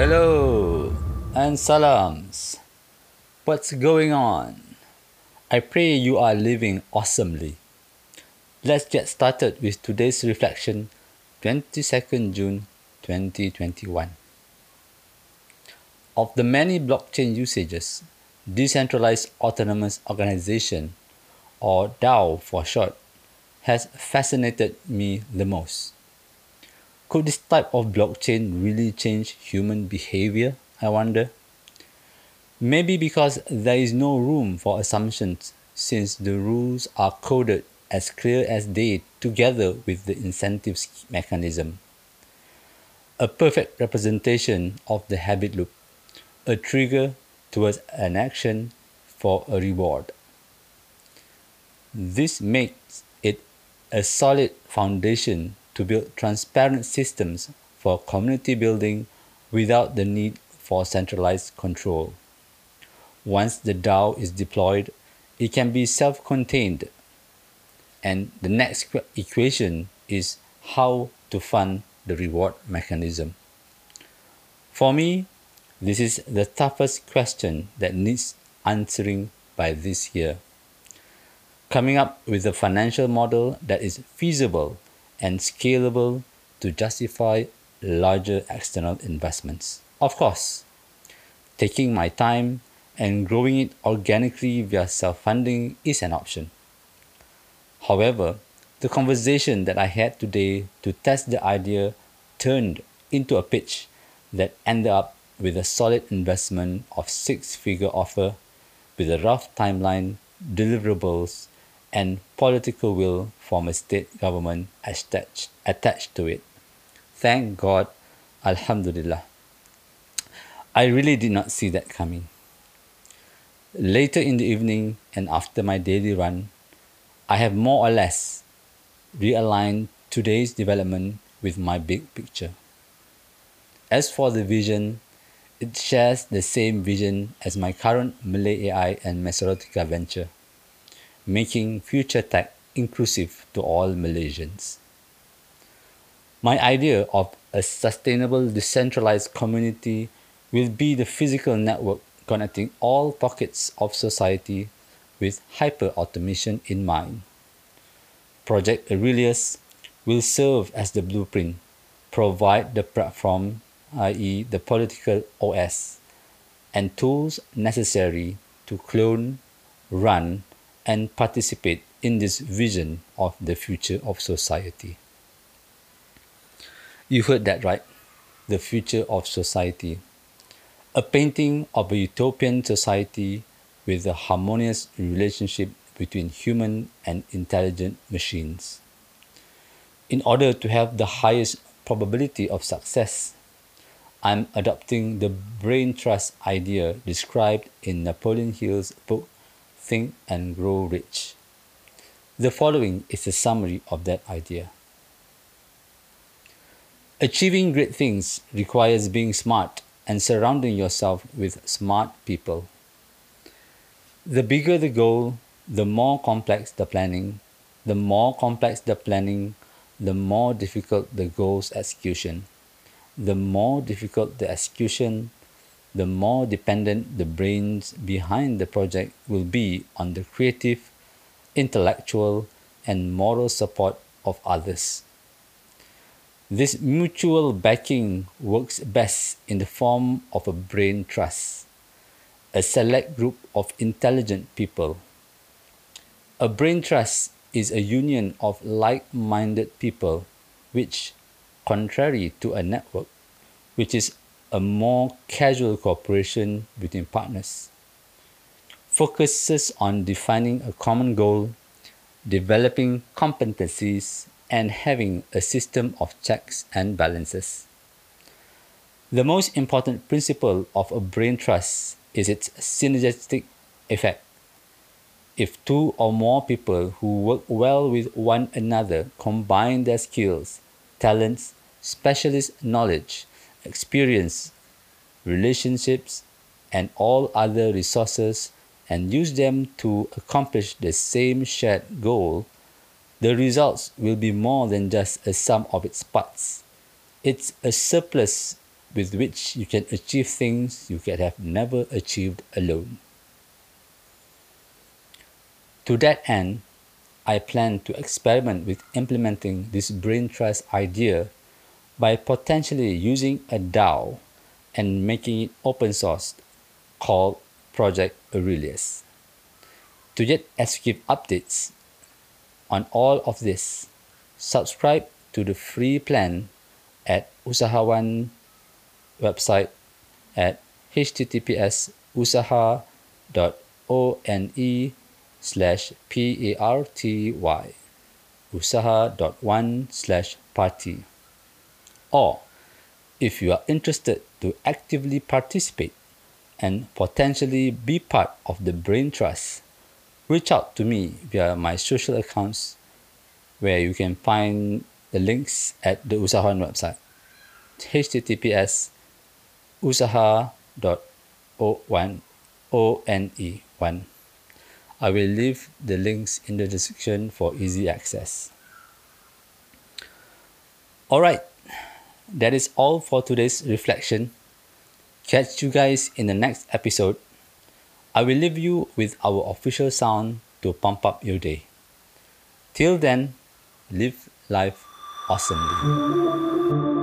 Hello and salams. What's going on? I pray you are living awesomely. Let's get started with today's reflection, 22nd June 2021. Of the many blockchain usages, Decentralized Autonomous Organization, or DAO for short, has fascinated me the most. Could this type of blockchain really change human behavior? I wonder. Maybe because there is no room for assumptions since the rules are coded as clear as day together with the incentives mechanism. A perfect representation of the habit loop, a trigger towards an action for a reward. This makes it a solid foundation to build transparent systems for community building without the need for centralized control. Once the DAO is deployed, it can be self-contained. And the next equation is how to fund the reward mechanism. For me, this is the toughest question that needs answering by this year. Coming up with a financial model that is feasible and scalable to justify larger external investments. Of course, taking my time and growing it organically via self-funding is an option. However, the conversation that I had today to test the idea turned into a pitch that ended up with a solid investment of six-figure offer with a rough timeline, deliverables, and political will from a state government attached, attached to it. Thank God, Alhamdulillah. I really did not see that coming. Later in the evening and after my daily run, I have more or less realigned today's development with my big picture. As for the vision, it shares the same vision as my current Malay AI and Mesotica venture making future tech inclusive to all Malaysians. My idea of a sustainable decentralized community will be the physical network connecting all pockets of society with hyper-automation in mind. Project Aurelius will serve as the blueprint, provide the platform, i.e. the political OS, and tools necessary to clone, run, and participate in this vision of the future of society. You heard that right, the future of society. A painting of a utopian society with a harmonious relationship between human and intelligent machines. In order to have the highest probability of success, I'm adopting the brain trust idea described in Napoleon Hill's book Think and Grow Rich. The following is a summary of that idea. Achieving great things requires being smart and surrounding yourself with smart people. The bigger the goal, the more complex the planning. The more complex the planning, the more difficult the goal's execution. The more difficult the execution, the more dependent the brains behind the project will be on the creative, intellectual, and moral support of others. This mutual backing works best in the form of a brain trust, a select group of intelligent people. A brain trust is a union of like-minded people which, contrary to a network, which is a more casual cooperation between partners, focuses on defining a common goal, developing competencies, and having a system of checks and balances. The most important principle of a brain trust is its synergistic effect. If two or more people who work well with one another combine their skills, talents, specialist knowledge, experience, relationships, and all other resources and use them to accomplish the same shared goal, the results will be more than just a sum of its parts. It's a surplus with which you can achieve things you could have never achieved alone. To that end, I plan to experiment with implementing this brain trust idea by potentially using a DAO and making it open source called Project Aurelius. To get executive updates on all of this, subscribe to the free plan at Usahawan website at https usaha.one slash p-a-r-t-y usaha.one slash party or if you are interested to actively participate and potentially be part of the brain trust reach out to me via my social accounts where you can find the links at the Usahawan website https usaha.one one I will leave the links in the description for easy access. Alright, that is all for today's reflection. Catch you guys in the next episode. I will leave you with our official sound to pump up your day. Till then, live life awesomely.